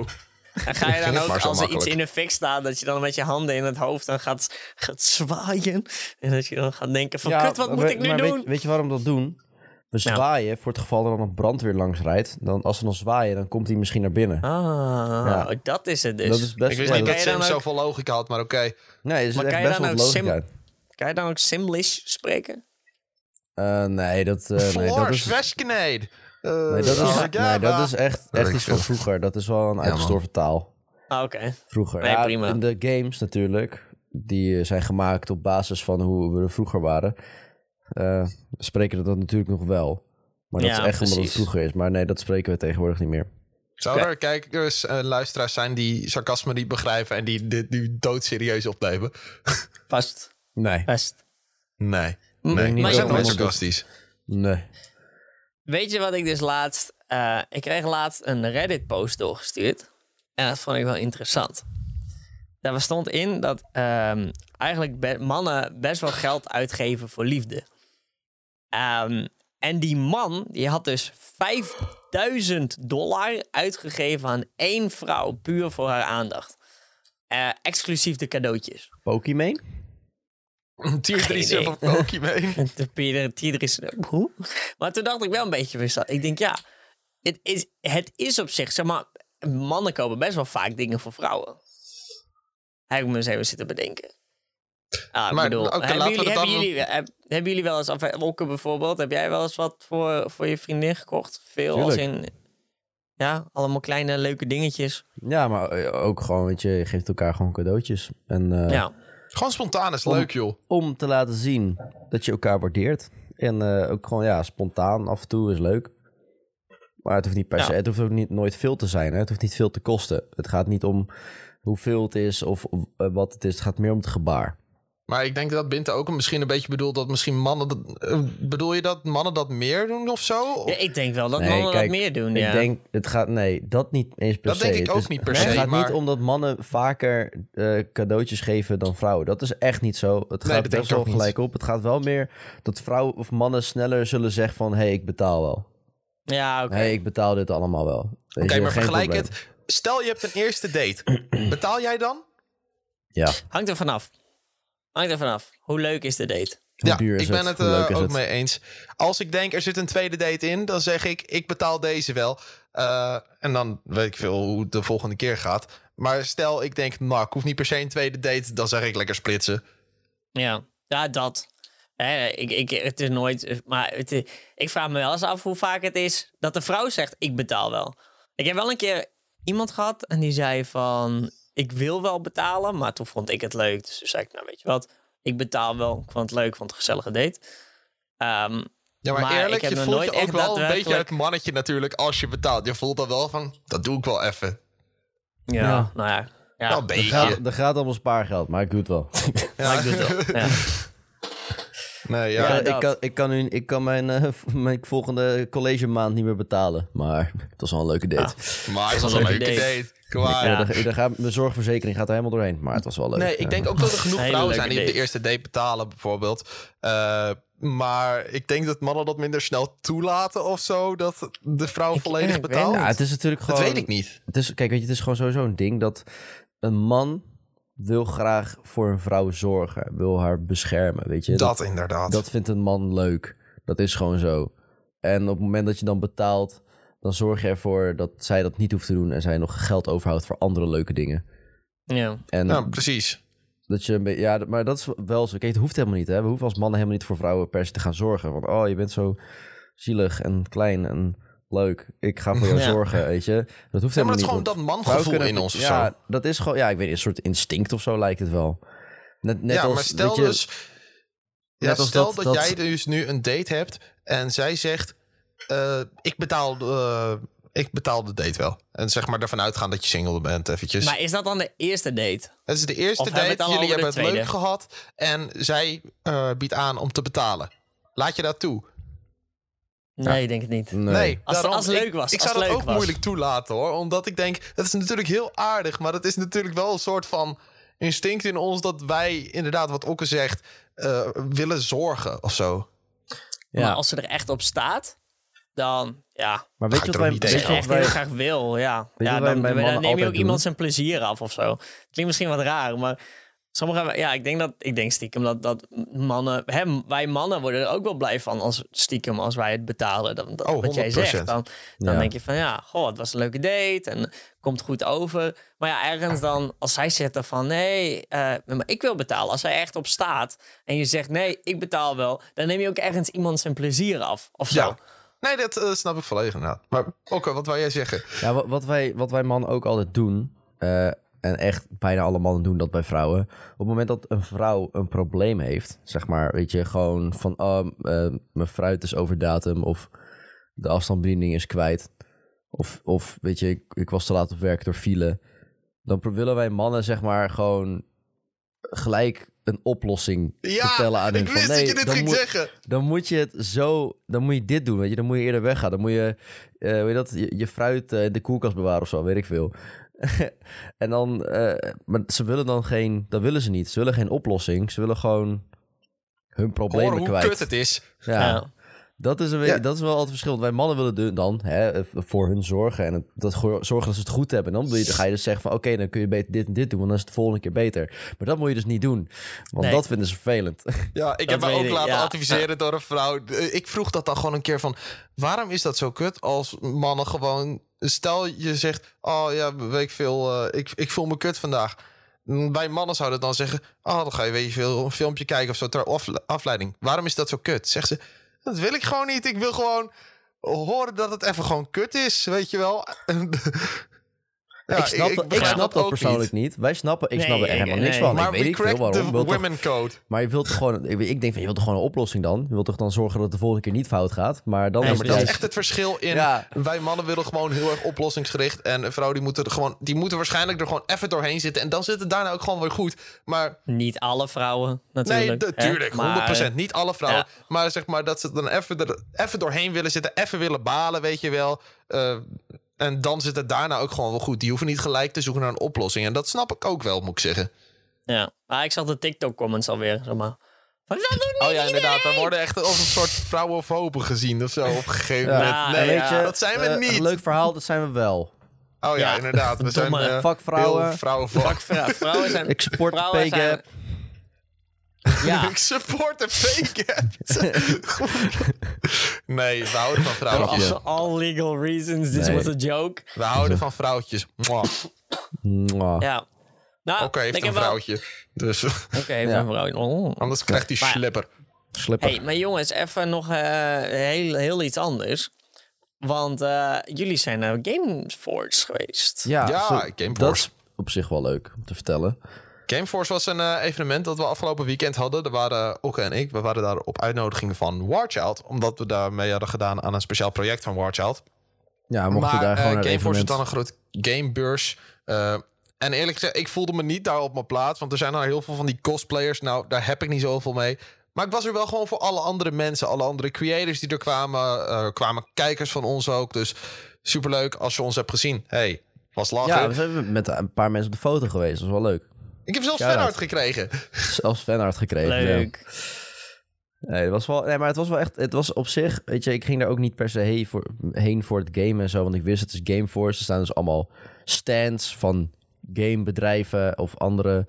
En ga je dan ook, als er iets in de fik staat, dat je dan met je handen in het hoofd dan gaat, gaat zwaaien. En dat je dan gaat denken van, kut, wat moet we- ik nu doen? Weet, weet je waarom we dat doen? We Nou. zwaaien voor het geval er dan een brandweer langs rijdt. Dan, als ze dan zwaaien, dan komt hij misschien naar binnen. Ah, Ja. dat is het dus. dat is best Ik wist niet dat- dat ook- zoveel logica had, maar oké. Nee, er Maar echt kan je best dan wel ook logica sim-. Kan je dan ook Simlish spreken? Eh, nee, dat, eh, nee, dat is... Westknede. Nee, dat is, nee, Java. dat is echt, echt iets van vroeger. Dat is wel een uitgestorven taal. Ah, oké. Vroeger. Nee, ja, prima. In de games natuurlijk, die eh, zijn gemaakt op basis van hoe we er vroeger waren, eh, spreken we dat natuurlijk nog wel. Maar dat Ja, is echt omdat het precies. vroeger is. Maar nee, dat spreken we tegenwoordig niet meer. Zou er kijkers en luisteraars zijn die sarcasme niet begrijpen en die dit nu doodserieus opnemen? Vast. Nee. Vast. Nee. Nee, maar zo nooit iemand- sarcastisch. Nee. weet je wat ik dus laatst... eh, ik kreeg laatst een Reddit-post doorgestuurd. En dat vond ik wel interessant. Daar stond in dat ehm, eigenlijk be- mannen best wel geld uitgeven voor liefde. Ehm, en die man, die had dus 5000 dollar uitgegeven aan één vrouw, puur voor haar aandacht. Eh, exclusief de cadeautjes. Pokémon? Tier 3 idee. van Pokémon. De Peter Tier is hoe? Maar toen dacht ik wel een beetje van Ik denk ja, het is, het is op zich, zeg maar, mannen kopen best wel vaak dingen voor vrouwen. Heb ik me eens even zitten bedenken. Ah, ik Maar, bedoel, hebben, jullie, hebben, dan- jullie, heb- hebben jullie wel eens, of Wolke bijvoorbeeld, heb jij wel eens wat voor, voor je vriendin gekocht? Veel als in, ja, allemaal kleine leuke dingetjes. Ja, maar eh, ook gewoon, weet je, je geeft elkaar gewoon cadeautjes. En eh, Ja, Gewoon spontaan is Om- leuk, joh. om te laten zien dat je elkaar waardeert. En eh, ook gewoon, ja, spontaan af en toe is leuk. Maar het hoeft niet per Ja. se, het hoeft ook niet nooit veel te zijn. Hè? Het hoeft niet veel te kosten. Het gaat niet om hoeveel het is of eh, wat het is. Het gaat meer om het gebaar. Maar ik denk dat Binte ook misschien een beetje bedoelt dat misschien mannen... Dat, eh, bedoel je dat mannen dat meer doen of zo? Ja, ik denk wel dat Nee, mannen kijk, dat meer doen, ja. Ik denk, het gaat, nee, dat niet eens per Dat se. denk ik Het ook is- niet per Het se, gaat maar- niet omdat mannen vaker eh, cadeautjes geven dan vrouwen. Dat is echt niet zo. Het Nee, gaat dat best wel gelijk op. Het gaat wel meer dat vrouwen of mannen sneller zullen zeggen van... hé, hey, ik betaal wel. Ja, oké. hey, ik betaal dit allemaal wel. Oké, maar geen vergelijk probleem. het. Stel je hebt een eerste date. Betaal jij dan? Ja, Hangt er vanaf. Hangt er vanaf. Hoe leuk is de date? hoe ja, duur is ik ben het eh, ook het? mee eens. Als ik denk er zit een tweede date in, dan zeg ik ik betaal deze wel. Eh, en dan weet ik veel hoe het de volgende keer gaat. Maar stel ik denk, nou, ik hoef niet per se een tweede date, dan zeg ik lekker splitsen. Ja, ja dat. Hè, ik, ik, het is nooit. Maar het ik vraag me wel eens af hoe vaak het is dat de vrouw zegt: Ik betaal wel. Ik heb wel een keer iemand gehad en die zei van: Ik wil wel betalen, maar toen vond ik het leuk. Dus toen zei ik: Nou, weet je wat, ik betaal wel. Ik vond het leuk, vond het een gezellige date. Ehm, Ja, maar, Maar ik eerlijk, heb je voelt nooit je ook wel een beetje het mannetje natuurlijk als je betaalt. Je voelt dan wel van, dat doe ik wel even. ja, Ja. nou ja. Ja, een Er beetje. gaat, er gaat allemaal spaargeld, maar ik doe het wel. Ja. maar ik doe het wel. Ja. Nee, Ja, ja. dat. ik, kan, ik kan, nu, ik kan mijn, eh, mijn volgende college maand niet meer betalen. Maar het was wel een leuke date. Maar het Dat was is een leuke date. Kom maar. Ja. daar, daar gaat, mijn zorgverzekering gaat er helemaal doorheen. Maar het was wel leuk. Nee, ik denk ook dat er genoeg vrouwen zijn die op de date. eerste date betalen, bijvoorbeeld. Eh, maar ik denk dat mannen dat minder snel toelaten of zo. Dat de vrouw Ik- volledig betaalt. het. Ja, het is natuurlijk dat gewoon... weet ik niet. Het is, kijk, weet je, het is gewoon sowieso een ding dat een man wil graag voor een vrouw zorgen. Wil haar beschermen, weet je. Dat inderdaad. dat vindt een man leuk. Dat is gewoon zo. En op het moment dat je dan betaalt, dan zorg je ervoor dat zij dat niet hoeft te doen en zij nog geld overhoudt voor andere leuke dingen. Ja. En Ja, precies. dat je een beetje, ja, maar dat is wel zo. Kijk, het hoeft helemaal niet. Hè? We hoeven als mannen helemaal niet voor vrouwen per se te gaan zorgen. Want oh, je bent zo zielig en klein en leuk. Ik ga voor jou Ja. zorgen, weet je. Dat hoeft Ja, maar helemaal het is gewoon niet. dat mangevoel kunnen- in ons of ja, zo. dat is gewoon, ja, ik weet een soort instinct of zo lijkt het wel. Net, net ja, als, maar stel je, dus... Ja, stel dat- dat, dat- jij dus nu een date hebt en zij zegt... eh, ik, betaal, eh, ik betaal de date wel. En zeg maar ervan uitgaan dat je single bent eventjes. Maar is dat dan de eerste date? Het is de eerste Of hebben we het date. dan Jullie hebben het leuk gehad. En zij eh, biedt aan om te betalen. Laat je dat toe? Nee, ik denk het niet. nee. Nee, Als- daarom. als het leuk Ik- was, Ik, als zou het dat ook was. moeilijk toelaten hoor. Omdat ik denk, dat is natuurlijk heel aardig. Maar dat is natuurlijk wel een soort van instinct in ons... dat wij inderdaad, wat Okke zegt, eh, willen zorgen of zo. Ja. Maar als ze er echt op staat, dan ja. Maar weet je wat wij, niet echt heel graag wil, ja. ja dan, neem je ook iemand zijn plezier af of zo. Klinkt misschien wat raar, maar sommige, ja, ik denk dat, ik denk stiekem dat, dat mannen, hè, wij mannen worden er ook wel blij van als stiekem als wij het betalen. Dan, dat, Oh, wat jij 100%. zegt, dan, dan Ja. denk je van ja, goh, het was een leuke date en komt goed over. Maar ja, ergens dan, als zij zegt van nee, eh, maar ik wil betalen. Als zij echt op staat en je zegt nee, ik betaal wel, dan neem je ook ergens iemand zijn plezier af of zo. Ja. Nee, dat eh, snap ik volledig inderdaad. Maar Okke, wat wou jij zeggen? Ja, wat, wat wij, wat wij mannen ook altijd doen, eh, en echt bijna alle mannen doen dat bij vrouwen. Op het moment dat een vrouw een probleem heeft, zeg maar, weet je, gewoon van, oh, eh, mijn fruit is over datum of de afstandsbediening is kwijt. Of, of weet je, ik, ik was te laat op werk door file. Dan willen wij mannen, zeg maar, gewoon gelijk een oplossing Ja, vertellen aan hun. ik van, nee, dat je dit dan ging moet- zeggen. dan moet je het zo, dan moet je dit doen, weet je. Dan moet je eerder weggaan. Dan moet je, eh weet je dat, je, je fruit eh, in de koelkast bewaren of zo, weet ik veel. en dan, eh, maar ze willen dan geen, dat willen ze niet. Ze willen geen oplossing. Ze willen gewoon hun problemen Hoor hoe kwijt. kut het is. Ja. Ja. Dat is, een beetje, Ja. dat is wel altijd het verschil. Want Wij mannen willen dan hè, voor hun zorgen en het, dat, zorgen dat ze het goed hebben. En dan, wil je, dan ga je dus zeggen van oké, dan kun je beter dit en dit doen, want dan is het de volgende keer beter. Maar dat moet je dus niet doen, want Nee. dat vinden ze vervelend. Ja, ik heb me weet ook ik, laten ja. adviseren door een vrouw. Eh, Ik vroeg dat dan gewoon een keer van... waarom is dat zo kut als mannen gewoon... Stel je zegt, oh ja, weet ik veel, eh, ik, ik voel me kut vandaag. Mm, Bij mannen zouden dan zeggen... oh, dan ga je weet je veel een filmpje kijken of zo ter afle- afleiding. Waarom is dat zo kut? Zegt ze, dat wil ik gewoon niet. Ik wil gewoon horen dat het even gewoon kut is, weet je wel. Ja, ik snap, ik ik snap dat persoonlijk niet. Wij snappen, ik Nee, snap er ik- helemaal nee. niks van. Maar ik weet we niet veel waarom. de Je wilt toch- women code. maar je wilt toch gewoon, ik ik denk van je wilt toch gewoon een oplossing dan? Je wilt toch dan zorgen dat het de volgende keer niet fout gaat? Maar dan Nee, is Maar het dat is echt het verschil in... Ja. Wij mannen willen gewoon heel erg oplossingsgericht. En een vrouw die moeten er gewoon... Die moeten waarschijnlijk er gewoon even doorheen zitten. En dan zit het daarna ook gewoon weer goed. Maar Niet alle vrouwen, nee, natuurlijk. hè. natuurlijk. 100%. Maar, Niet alle vrouwen. ja. Maar zeg maar dat ze dan even, er, even doorheen willen zitten. Even willen balen, weet je wel. Eh, en dan zit het daarna ook gewoon wel goed. Die hoeven niet gelijk te zoeken naar een oplossing. En dat snap ik ook wel, moet ik zeggen. Ja, maar ik zag de TikTok-comments alweer, zeg maar. Van, dat doet Oh ja, inderdaad. iedereen! Dan worden echt als een soort vrouwenfopen gezien of zo op een gegeven Ja. moment. Nee, weet je, dat zijn we eh, niet. Een leuk verhaal, dat zijn we wel. Oh ja, Ja, inderdaad. We zijn eh, vakvrouwen. heel vrouwenvak. Fuck, vrou- vrouwen zijn... Ik support vrouwen zijn-. Ja, Ik support de fake Nee, we houden van vrouwtjes. for all legal reasons, this Nee. was a joke. We houden van vrouwtjes. Mwah. Mwah. Ja. Nou, Oké, heeft ik een wel- vrouwtje. Dus Oké, heeft Ja. een vrouwtje. Oh. anders krijgt hij slipper. Slipper. Hey, maar jongens, even nog eh, heel, heel iets anders. Want eh, jullie zijn naar Gameforce geweest. Ja, Ja, Gameforce. dat is op zich wel leuk om te vertellen. Gameforce was een eh, evenement dat we afgelopen weekend hadden. Er waren Okke en ik, we waren daar op uitnodiging van Warchild. Omdat we daarmee hadden gedaan aan een speciaal project van Warchild. Ja, we mochten maar daar gewoon het Gameforce is dan een groot gamebeurs. Eh, en eerlijk gezegd, ik voelde me niet daar op mijn plaats. Want er zijn al heel veel van die cosplayers. Nou, daar heb ik niet zoveel mee. Maar ik was er wel gewoon voor alle andere mensen. Alle andere creators die er kwamen. kwamen kijkers van ons ook. Dus superleuk als je ons hebt gezien. Hey, was lachen. Ja, we zijn met een paar mensen op de foto geweest. Dat was wel leuk. Ik heb zelfs Shout-out. fanart gekregen. Zelfs fanart gekregen. ja. Leuk. Nee, het was wel, nee, maar het was wel echt, het was op zich, weet je, ik ging daar ook niet per se heen voor, heen voor het game en zo, want ik wist het is Gameforce. Er staan dus allemaal stands van gamebedrijven of andere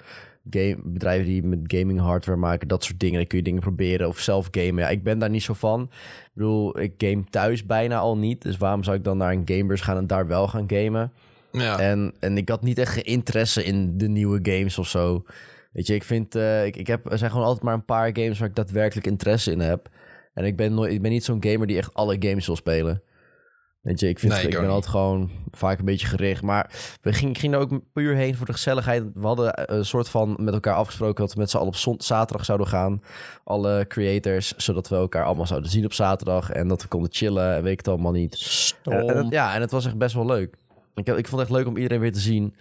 game, bedrijven die met gaming hardware maken, dat soort dingen. Dan kun je dingen proberen of zelf gamen. Ja, ik ben daar niet zo van. Ik bedoel, ik game thuis bijna al niet, dus waarom zou ik dan naar een gamebeurs gaan en daar wel gaan gamen? Ja. En, en ik had niet echt interesse in de nieuwe games of zo. Weet je, ik vind, eh, ik, ik heb, er zijn gewoon altijd maar een paar games waar ik daadwerkelijk interesse in heb. En ik ben, nooit, ik ben niet zo'n gamer die echt alle games wil spelen. Weet je, ik, vind, Nee, ik ben niet. altijd gewoon vaak een beetje gericht. Maar we gingen, ik ging er ook puur heen voor de gezelligheid. We hadden een soort van met elkaar afgesproken dat we met z'n allen op zaterdag zouden gaan. Alle creators, zodat we elkaar allemaal zouden zien op zaterdag. En dat we konden chillen en weet ik het allemaal niet. En, en het- ja, en het was echt best wel leuk. Ik, ik vond het echt leuk om iedereen weer te zien.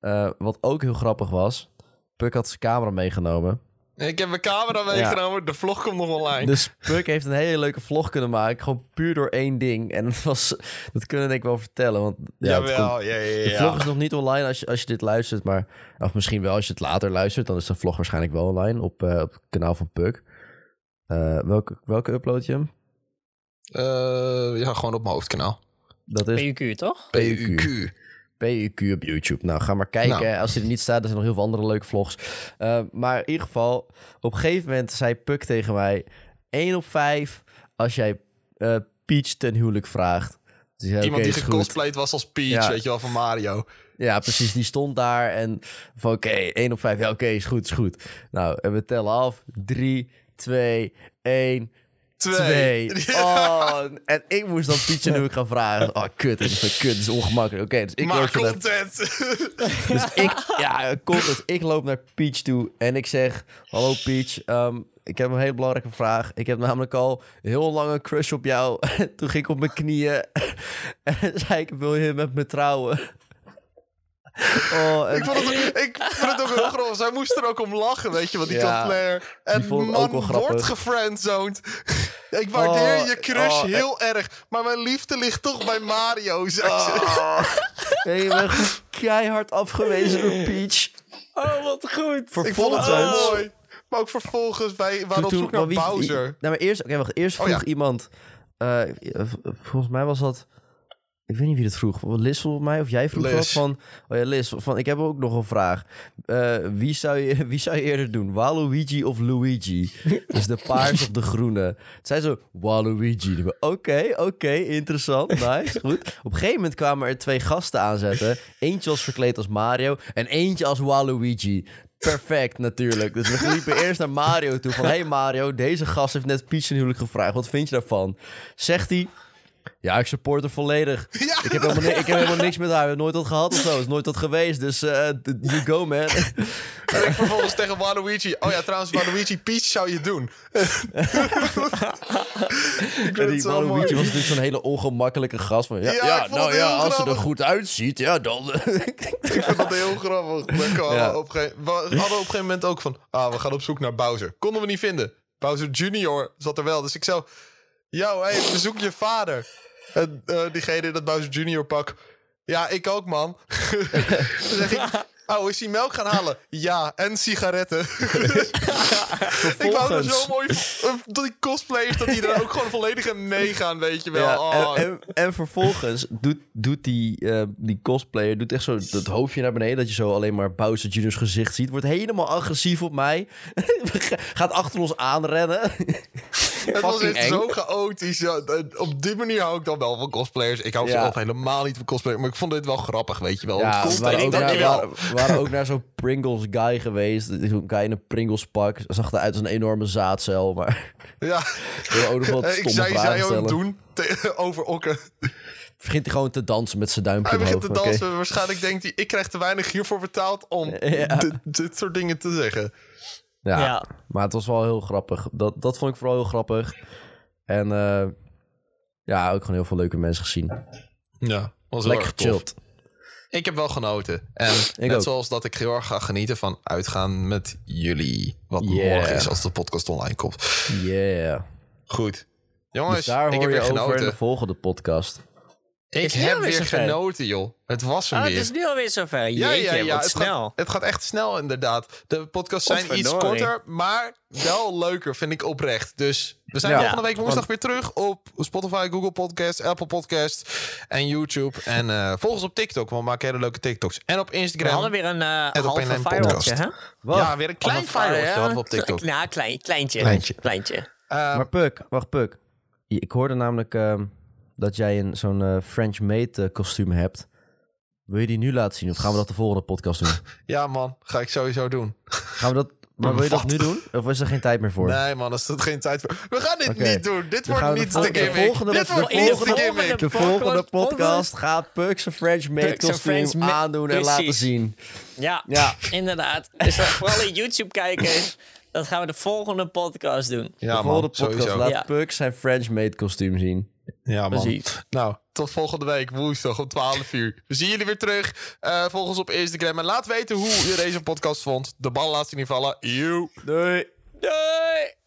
Eh, wat ook heel grappig was, Puk had zijn camera meegenomen. Ik heb mijn camera meegenomen. De vlog komt nog online. Dus Puk heeft een hele leuke vlog kunnen maken. Gewoon puur door één ding. En dat, was, dat kunnen ik wel vertellen. Want ja, het komt- Jawel, ja, ja, de ja. vlog is nog niet online als je, als je dit luistert. Maar, of misschien wel als je het later luistert. Dan is de vlog waarschijnlijk wel online op, eh, op het kanaal van Puk. Eh, welke, welke upload je hem? Ja, gewoon op mijn hoofdkanaal. Dat is PUQ, toch? PUQ. PUQ op YouTube. Nou, ga maar kijken. Nou. Als hij er niet staat, er zijn nog heel veel andere leuke vlogs. Uh, maar in ieder geval, op een gegeven moment zei Puk tegen mij... 1 op 5 als jij uh, Peach ten huwelijk vraagt. Dus zei, Iemand okay, die gecosplayed was als Peach, ja. weet je wel, van Mario. Ja, precies. Die stond daar en van oké, okay, 1 op 5. Ja, oké, okay, is goed, is goed. Nou, en we tellen af. 3, 2, 1... Twee. Twee. Oh, en ik moest dan Peach en huwelijk gaan vragen. Oh, kut. Dit is kut. Is ongemakkelijk. Oké, okay, dus ik maar loop content. dus ik, ja, content. Ik loop naar Peach toe en ik zeg... Hallo Peach, um, ik heb een hele belangrijke vraag. Ik heb namelijk al heel lang een crush op jou. Toen ging ik op mijn knieën en zei ik, wil je met me trouwen? Oh, en... ik, vond het, ik vond het ook heel grappig. Zij moest er ook om lachen, weet je, want die ja. En man wordt gefriendzoned. ik waardeer oh, je crush oh, heel en... erg. Maar mijn liefde ligt toch bij Mario, zei ze. Oh. je bent keihard afgewezen door Peach. Oh, wat goed. Vervolgens. Ik vond het zo mooi. Maar ook vervolgens, wij waren op zoek naar wie, Bowser. Nou, maar eerst, okay, wacht, eerst vroeg oh, ja. iemand... Uh, volgens mij was dat... Ik weet niet wie dat vroeg. Liz volgens mij, of jij vroeg Liz. van... Oh ja, Liz, van, ik heb ook nog een vraag. Uh, wie, zou je, wie zou je eerder doen? Waluigi of Luigi? Is de paars of de groene? Het zei zo, Waluigi. Oké, okay, oké, okay, interessant, nice, goed. Op een gegeven moment kwamen er twee gasten aanzetten. Eentje was verkleed als Mario en eentje als Waluigi. Perfect, natuurlijk. Dus we liepen eerst naar Mario toe. Van, hey Mario, deze gast heeft net Peach een huwelijk gevraagd. Wat vind je daarvan? Zegt hij... Ja, ik support haar volledig. Ja. Ik, heb helemaal ik heb helemaal niks met haar. Ik heb nooit wat gehad of zo. is nooit wat geweest. Dus eh you go, man. En ik vervolgens tegen Waluigi. Oh ja, trouwens, Waluigi, Peach zou je doen. ik En die Waluigi mooi. was natuurlijk zo'n hele ongemakkelijke gast. Van, ja, Ja, nou ja, als ze er goed uitziet, ja, dan... Ik vind dat heel grappig. We, Ja. op we hadden op een gegeven moment ook van... Ah, we gaan op zoek naar Bowser. Konden we niet vinden. Bowser Junior zat er wel. Dus ik zo... Yo, hey, bezoek je vader. En eh, diegene in dat Bowser Junior pak... Ja, ik ook, man. Dan zeg ik... Oh, is hij melk gaan halen? Ja, en sigaretten. ik wou het zo mooi eh, dat die cosplayers... dat die er ook gewoon volledig in meegaan, weet je wel. Ja, Oh. en, en, en vervolgens doet, doet die, eh, die cosplayer doet echt zo dat hoofdje naar beneden... dat je zo alleen maar Bowser Jr.'s gezicht ziet. Wordt helemaal agressief op mij. Gaat achter ons aanrennen. Het was echt eng. zo chaotisch. Ja, op die manier hou ik dan wel van cosplayers. Ik hou Ja. zelf helemaal niet van cosplayers. Maar ik vond dit wel grappig, weet je wel. Ja, we waren, ook naar, dankjewel. waren, ook naar zo'n Pringles guy geweest. Zo'n guy in een Pringles pak. Zag eruit als een enorme zaadcel. Maar Ja. ook nog wat ik zei, zei ook doen over okken. Begint hij gewoon te dansen met zijn duimpje Hij begint omhoog. te dansen. Waarschijnlijk denkt hij, ik krijg te weinig hiervoor betaald om Ja. dit, dit soort dingen te zeggen. Ja, Ja. maar het was wel heel grappig. Dat, dat vond ik vooral heel grappig. En eh, ja, ook gewoon heel veel leuke mensen gezien. Ja, was Lekker gechilled. Ik heb wel genoten. En net ook. zoals dat ik heel erg ga genieten van uitgaan met jullie. Wat Yeah. morgen is als de podcast online komt. Yeah. Goed. Jongens, Dus daar ik hoor heb je weer over in genoten. de volgende podcast. Ik het heb weer genoten, joh. Het was hem Oh, het weer. is nu alweer zover. ja, Jeetje, ja, ja. wat Het snel. gaat, het gaat echt snel, inderdaad. De podcasts zijn iets korter, maar wel leuker, vind ik oprecht. Dus we zijn Ja. volgende week woensdag Want- weer terug op Spotify, Google Podcast, Apple Podcast en YouTube. En eh volg ons op TikTok, want we maken hele leuke TikToks. En op We Instagram. hadden weer een eh op halve hè? Wat? Ja, weer een klein ja. hadden we op TikTok. Ja, klein, kleintje. Kleintje. Kleintje. Eh, maar Puk, wacht Puk. Ik hoorde namelijk ehm, dat jij een, zo'n eh, French maid eh, kostuum hebt. Wil je die nu laten zien of gaan we dat de volgende podcast doen? ja man, ga ik sowieso doen. Gaan we dat, maar wil je dat nu doen? Of is er geen tijd meer voor? Nee man, er staat geen tijd voor. We gaan dit niet doen. Dit wordt niet de de vol- de volgende- Dit de wordt niet de volgende- gimmick. De Podcast- volgende podcast- podcast gaat Puk zijn French maid kostuum aandoen en laten zien. Ja, Ja. inderdaad. Dus dat voor alle YouTube-kijkers, dat gaan we de volgende podcast doen. Ja de volgende man, podcast sowieso. laat Ja. Puk zijn French maid kostuum zien. Ja, man. Precies. Nou, tot volgende week, woensdag om 12 uur. We zien jullie weer terug. Eh volg ons op Instagram. En laat weten hoe je deze podcast vond. De bal laat ze niet vallen. Doei! Doei!